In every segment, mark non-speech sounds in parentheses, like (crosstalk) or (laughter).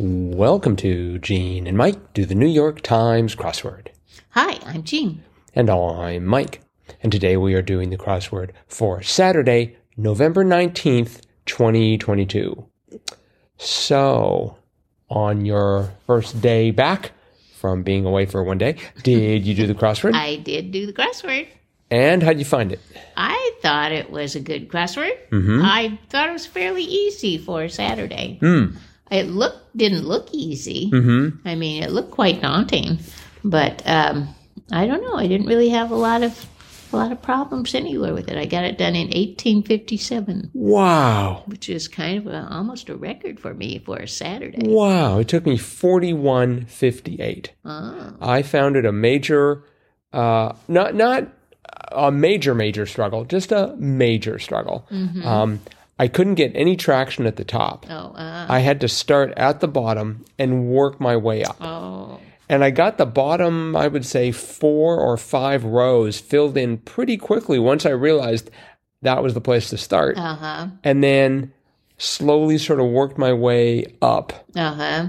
Welcome to Gene and Mike do the New York Times crossword. Hi, I'm Jean. And I'm Mike. And today we are doing the crossword for Saturday, November 19th, 2022. So, on your first day back from being away for one day, did you do the crossword? (laughs) I did do the crossword. and how'd you find it? I thought it was a good crossword. Mm-hmm. I thought it was fairly easy for Saturday. Hmm. It looked didn't look easy. Mm-hmm. I mean, it looked quite daunting, but um, I don't know. I didn't really have a lot of a lot of problems anywhere with it. I got it done in 1857, Wow. which is kind of a, almost a record for me for a Saturday. Wow. It took me 4158. Oh, I found it a major, uh, not not a major major struggle, just a major struggle. Um, I couldn't get any traction at the top. oh, uh, I had to start at the bottom and work my way up. oh, And I got the bottom, I would say, four or five rows filled in pretty quickly once I realized that was the place to start. uh huh, And then slowly sort of worked my way up. uh huh.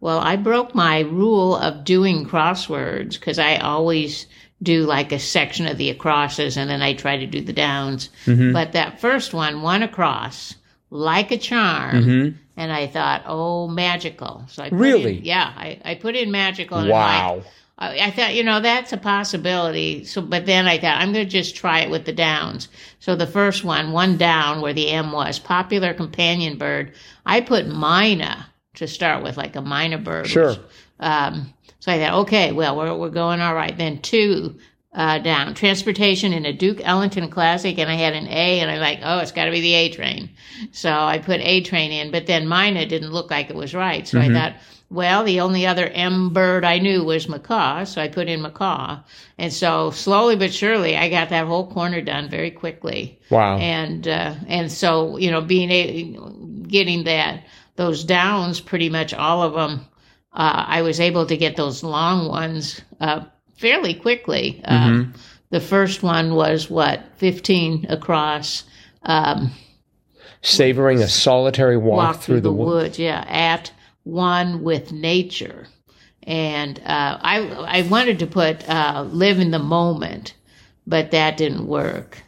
Well, I broke my rule of doing crosswords because I always do like a section of the acrosses and then I try to do the downs. Mm-hmm. But that first one, one across, like a charm. Mm-hmm. And I thought, oh, magical. So I put Really? in, yeah, I, I put in magical. And I'm like, Wow. I, I thought, you know, that's a possibility. So, but then I thought, I'm going to just try it with the downs. So the first one, one down where the M was, popular companion bird, I put myna to start with, like a myna bird. Sure. um, so I thought, okay, well, we're, we're going all right. Then two uh, down, transportation in a Duke Ellington Classic, and I had an A, and I'm like, oh, it's got to be the A train. So I put A train in, but then myna didn't look like it was right. So I thought, well, the only other M bird I knew was macaw, so I put in macaw. And so slowly but surely, I got that whole corner done very quickly. Wow. And uh, and so you know, being a, getting that those downs, pretty much all of them, uh, I was able to get those long ones uh, fairly quickly. Um, the first one was what fifteen across. Um, Savoring a solitary walk, walk through, the, woods. woods. Yeah, at one with nature, and uh, I I wanted to put uh, live in the moment, but that didn't work.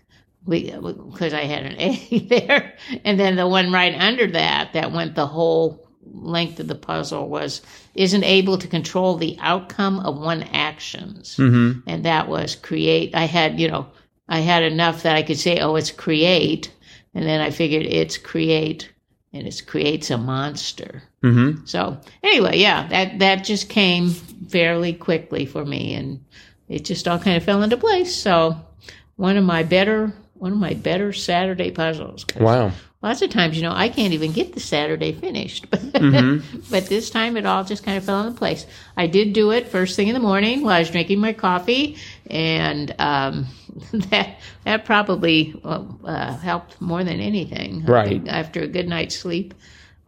We because I had an A (laughs) there, and then the one right under that that went the whole length of the puzzle was isn't able to control the outcome of one actions, Mm-hmm. and that was create. I had you know I had enough that I could say oh it's create, and then I figured it's create and it creates a monster. Mm-hmm. So anyway, yeah, that that just came fairly quickly for me, and it just all kind of fell into place. So one of my better one of my better Saturday puzzles. Wow. Lots of times, you know, I can't even get the Saturday finished, but (laughs) but this time it all just kind of fell into place. I did do it first thing in the morning while I was drinking my coffee, and um, (laughs) that that probably uh, uh, helped more than anything. Right. After a good night's sleep,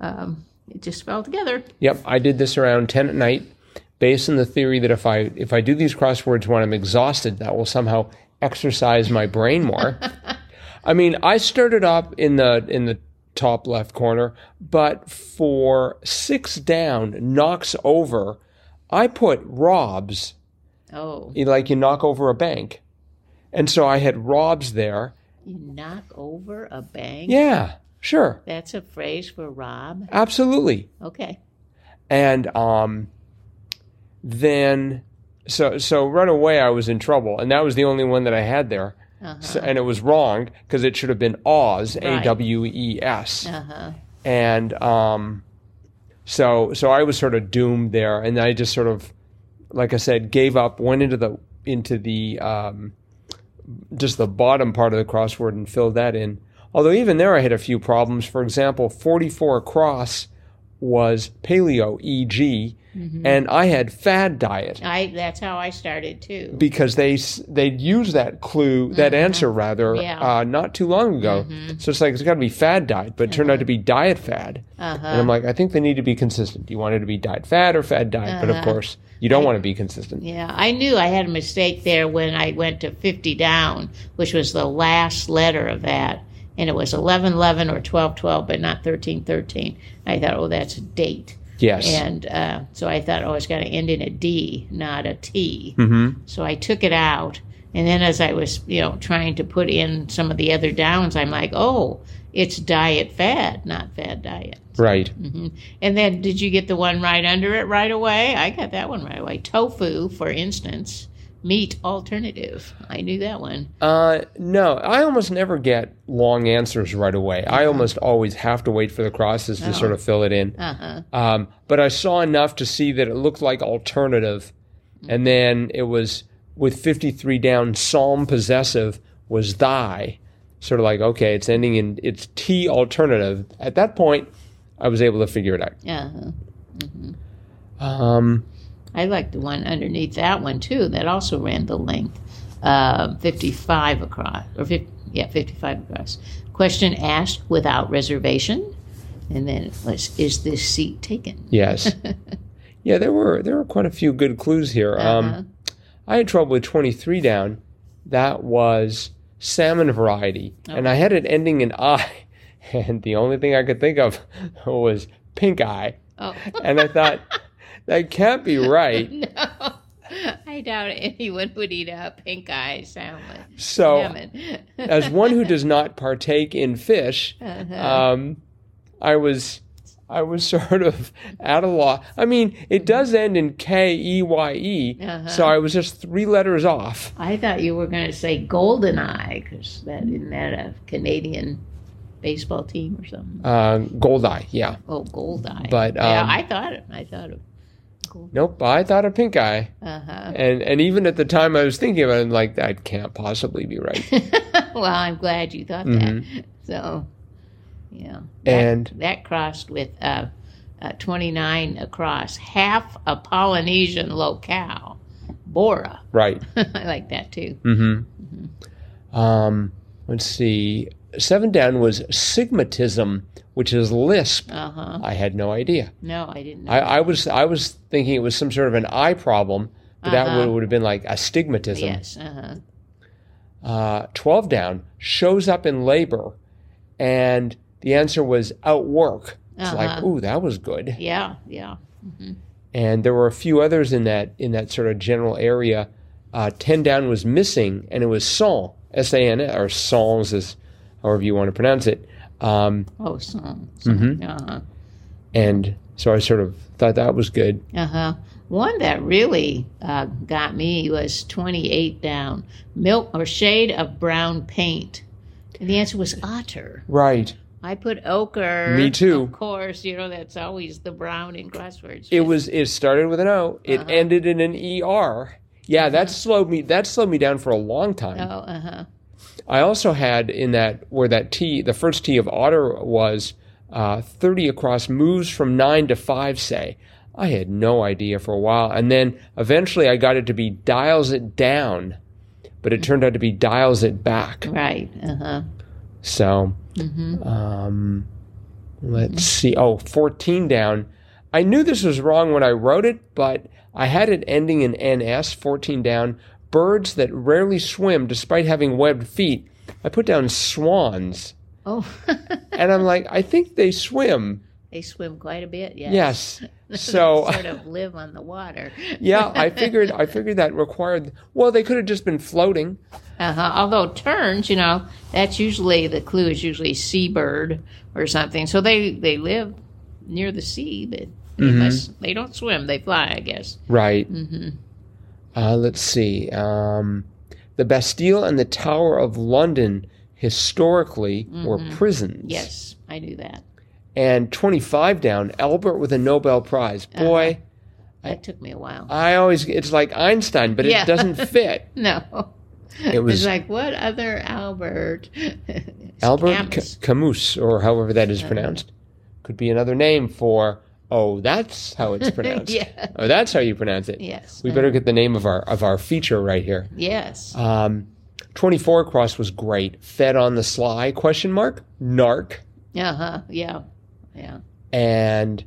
um, it just fell together. Yep, I did this around ten at night, based on the theory that if I if I do these crosswords when I'm exhausted, that will somehow exercise my brain more. (laughs) I mean, I started up in the in the top left corner, but for six down, knocks over, I put Rob's Oh, like you knock over a bank, and so I had Rob's there. you knock over a bank? Yeah, sure, That's a phrase for Rob. absolutely. Okay. and um, then so so right away I was in trouble, and that was the only one that I had there, So, and it was wrong because it should have been Oz, A Right. W E S, huh. Uh huh. and um, so so I was sort of doomed there, and I just sort of, like I said, gave up, went into the into the um, just the bottom part of the crossword and filled that in. Although even there I had a few problems. For example, 44 across was paleo EG, Mm-hmm. and I had fad diet I that's how I started too. because they they'd used that clue that answer rather Mm-hmm. Yeah. Mm-hmm. uh, not too long ago. So it's like it's got to be fad diet, but it turned out to be diet fad. Uh-huh. And I'm like, I think they need to be consistent. You want it to be diet fad or fad diet? But of Uh-huh. course, you don't want to be consistent. Yeah, I knew I had a mistake there when I went to 50 down, which was the last letter of that. And it was 11 11 or 12 12, but not 13 13. I thought, oh, that's a date. Yes. And uh, so I thought, oh, it's got to end in a D, not a T. mm-hmm. So I took it out. And then as I was, you know, trying to put in some of the other downs, I'm like, oh, it's diet fad, not fad diet. Right. hmm And then did you get the one right under it right away? I got that one right away. Tofu, for instance, meat alternative. I knew that one. Uh, no, I almost never get long answers right away. I almost always have to wait for the crosses to Oh. sort of fill it in. Uh huh. Um, but I saw enough to see that it looked like alternative, and then it was with 53 down. Psalm possessive was thy, sort of like okay, it's ending in it's T alternative. At that point, I was able to figure it out. Uh huh. Um, I like the one underneath that one too. That also ran the length, uh, fifty-five across, or 50, yeah, fifty-five across. Question asked without reservation, and then it was, "Is this seat taken?" yes, (laughs) yeah, there were there were quite a few good clues here. Uh-huh. Um, I had trouble with 23 down. That was salmon variety. And I had it ending in I. (laughs) And the only thing I could think of (laughs) was pink eye. Oh And I thought, that can't be right. (laughs) no, I doubt anyone would eat a pink eye salmon. So, (laughs) as one who does not partake in fish, Uh-huh. um, I was. I was (laughs) sort of at a loss. I mean, it does end in K E Y E, Uh-huh. so I was just three letters off. I thought you were going to say golden eye because that isn't that a Canadian baseball team or something? Uh, gold eye, yeah. Oh, gold eye. But, yeah, um, I thought it. I thought it. Gold. Nope, I thought of pink eye. Uh huh. And and even at the time I was thinking about it, I'm like, that can't possibly be right. (laughs) well, I'm glad you thought Mhm. that. So, yeah. That, And- that crossed with uh, uh, 29 across, half a Polynesian locale, Bora. right. (laughs) I like that too. Mm-hmm. Um, let's see. Seven down was sigmatism, which is lisp. Uh huh. I had no idea. No, I didn't know. I, I was I was thinking it was some sort of an eye problem, but that Uh-huh. would, would have been like astigmatism. yes. Uh huh. Uh, Twelve down shows up in labor, and the answer was outwork. It's like, Uh-huh. ooh, that was good. Yeah. Yeah. and there were a few others in that in that sort of general area. Uh, Ten down was missing, and it was San S A N or Sans, as however you want to pronounce it. Um, Oh. Uh huh. and so I sort of thought that was good. Uh huh. One that really uh, got me was 28 down. Milk or shade of brown paint. And the answer was otter. Right. I put ochre. Me too. Of course, you know, that's always the brown in crosswords. It was. It started with an O. It Uh-huh. ended in an E R. Yeah, that slowed me. That slowed me down for a long time. Oh, uh huh. I also had in that where that T, the first T of otter was uh, 30 across, moves from nine to five, say. I had no idea for a while. And then eventually I got it to be dials it down, but it turned out to be dials it back. Right. Uh huh. So, Mm-hmm. um, let's see. Oh, 14 down. I knew this was wrong when I wrote it, but I had it ending in NS, 14 down. Birds that rarely swim despite having webbed feet. I put down swans. Oh, (laughs) And I'm like, I think they swim. they swim quite a bit. Yes. Yes. (laughs) So (laughs) sort of live on the water. yeah, I figured I figured that required well, they could have just been floating. Uh-huh. Although terns, you know, that's usually the clue is usually seabird or something. So they they live near the sea, but they Mm-hmm. must they don't swim. They fly, I guess. Right. hmm Uh, let's see. Um, the Bastille and the Tower of London historically were prisons. Yes, I knew that. And 25 down, Albert with a Nobel Prize. Boy, That took me a while. I always, it's like Einstein, but Yeah. it doesn't (laughs) fit. no, It was it's like what other Albert? (laughs) Albert Camus. C- Camus, or however that is pronounced. Could be another name for, oh, that's how it's (laughs) pronounced. yeah. Oh, that's how you pronounce it. Yes. We better get the name of our of our feature right here. Yes. Um, 24 across was great. Fed on the sly, question mark, narc. Uh huh. Yeah. Yeah. And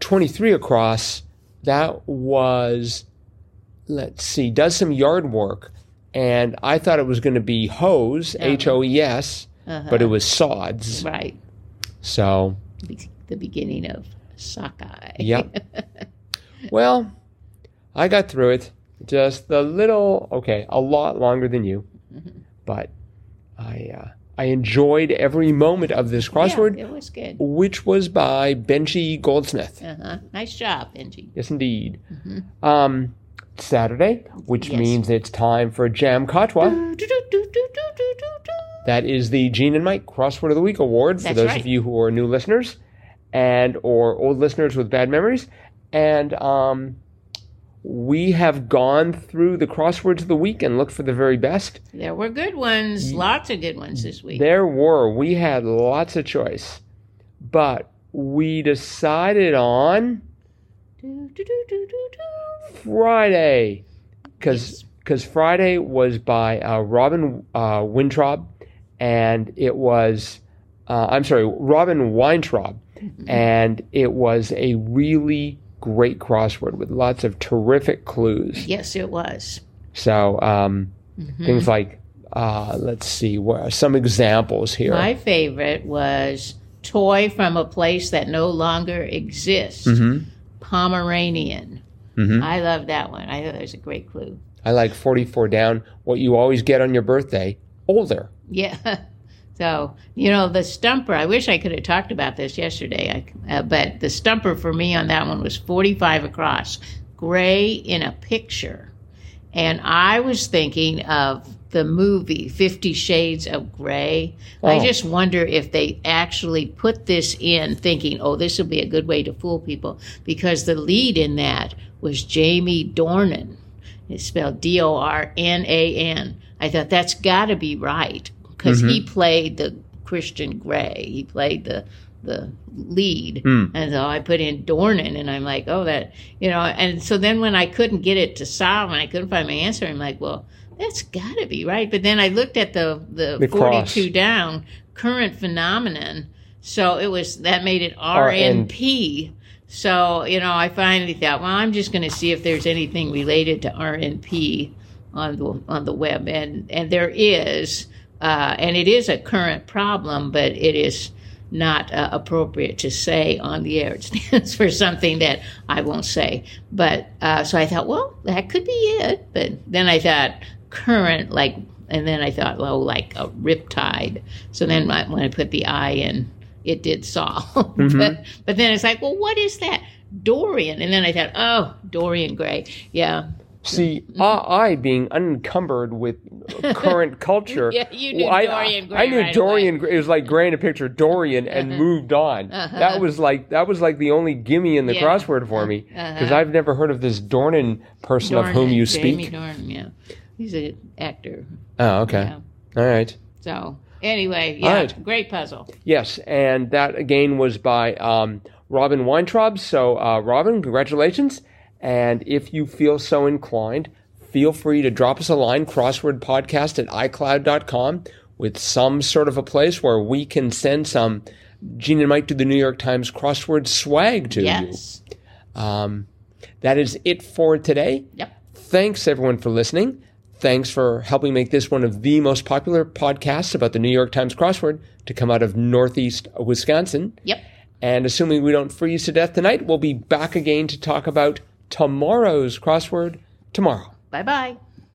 23 across, that was, let's see, does some yard work. And I thought it was going to be hose, H O E S, Uh-huh. but it was sods. right. So, The beginning of sockeye. Yep. (laughs) well, I got through it just a little, okay, a lot longer than you, but I uh, I enjoyed every moment of this crossword, Yeah, it was good. which was by Benji Goldsmith. Uh-huh. Nice job, Benji. Yes, indeed. Um, Saturday, which Yes. means it's time for Jam Katwa. That is the Gene and Mike Crossword of the Week award for those right. of you who are new listeners and or old listeners with bad memories. And um, we have gone through the crosswords of the week and looked for the very best. There were good ones, lots of good ones this week. There were. We had lots of choice, but we decided on Do-do-do-do-do-do. Friday because because Friday was by uh, Robin uh, Wintraub, and it was uh, I'm sorry Robin Weintraub, and it was a really great crossword with lots of terrific clues. Yes, it was. So um, Mm-hmm. things like uh, let's see what some examples here. My favorite was toy from a place that no longer exists. Mhm. Pomeranian. Mhm. I love that one. I thought it was a great clue. I like 44 down. What you always get on your birthday, older. Yeah. (laughs) So, you know, the stumper, I wish I could have talked about this yesterday, I, uh, but the stumper for me on that one was 45 across, gray in a picture. And I was thinking of the movie Fifty Shades of Grey. I Oh. just wonder if they actually put this in thinking, oh, this will be a good way to fool people, because the lead in that was Jamie Dornan. It's spelled D O R N A N. I thought that's got to be right because he mm-hmm. played the Christian Grey. He played the the lead, hmm. and so I put in Dornan, and I'm like, oh, that you know. And so then when I couldn't get it to solve, and I couldn't find my answer, I'm like, well, that's got to be right. But then I looked at the the, The cross. 42 down current phenomenon, so it was that made it RN. RNP. So, you know, I finally thought, well, I'm just going to see if there's anything related to RNP on the on the web, and and there is, uh, and it is a current problem, but it is not uh, appropriate to say on the air. It stands (laughs) for something that I won't say. But uh, so I thought, well, that could be it. But then I thought current, like, and then I thought, well, like a riptide. So then I, when I put the I in, it did solve. (laughs) but, but then it's like, well, what is that? Dorian. And then I thought, oh, Dorian Gray. Yeah. See, mm-hmm. I, I being unencumbered with current (laughs) culture. Yeah, you knew well, I, Dorian Gray I knew right Dorian. Gray. It was like Gray in a picture, Dorian, uh-huh. and moved on. Uh-huh. That was like that was like the only gimme in the Yeah. crossword for uh-huh. me because I've never heard of this Dornan person of whom Dornan, you Jamie speak. Dornan, yeah. He's an actor. Oh, okay, Yeah. all right. So anyway, yeah, right. great puzzle. Yes, and that again was by um, Robin Weintraub. So, uh, Robin, congratulations. And if you feel so inclined, feel free to drop us a line, crosswordpodcast at iCloud.com, with some sort of a place where we can send some Gene and Mike to the New York Times crossword swag to Yes. you. Um, that is it for today. Yep. Thanks, everyone, for listening. Thanks for helping make this one of the most popular podcasts about the New York Times crossword to come out of Northeast Wisconsin. Yep. And assuming we don't freeze to death tonight, we'll be back again to talk about tomorrow's crossword tomorrow. Bye bye.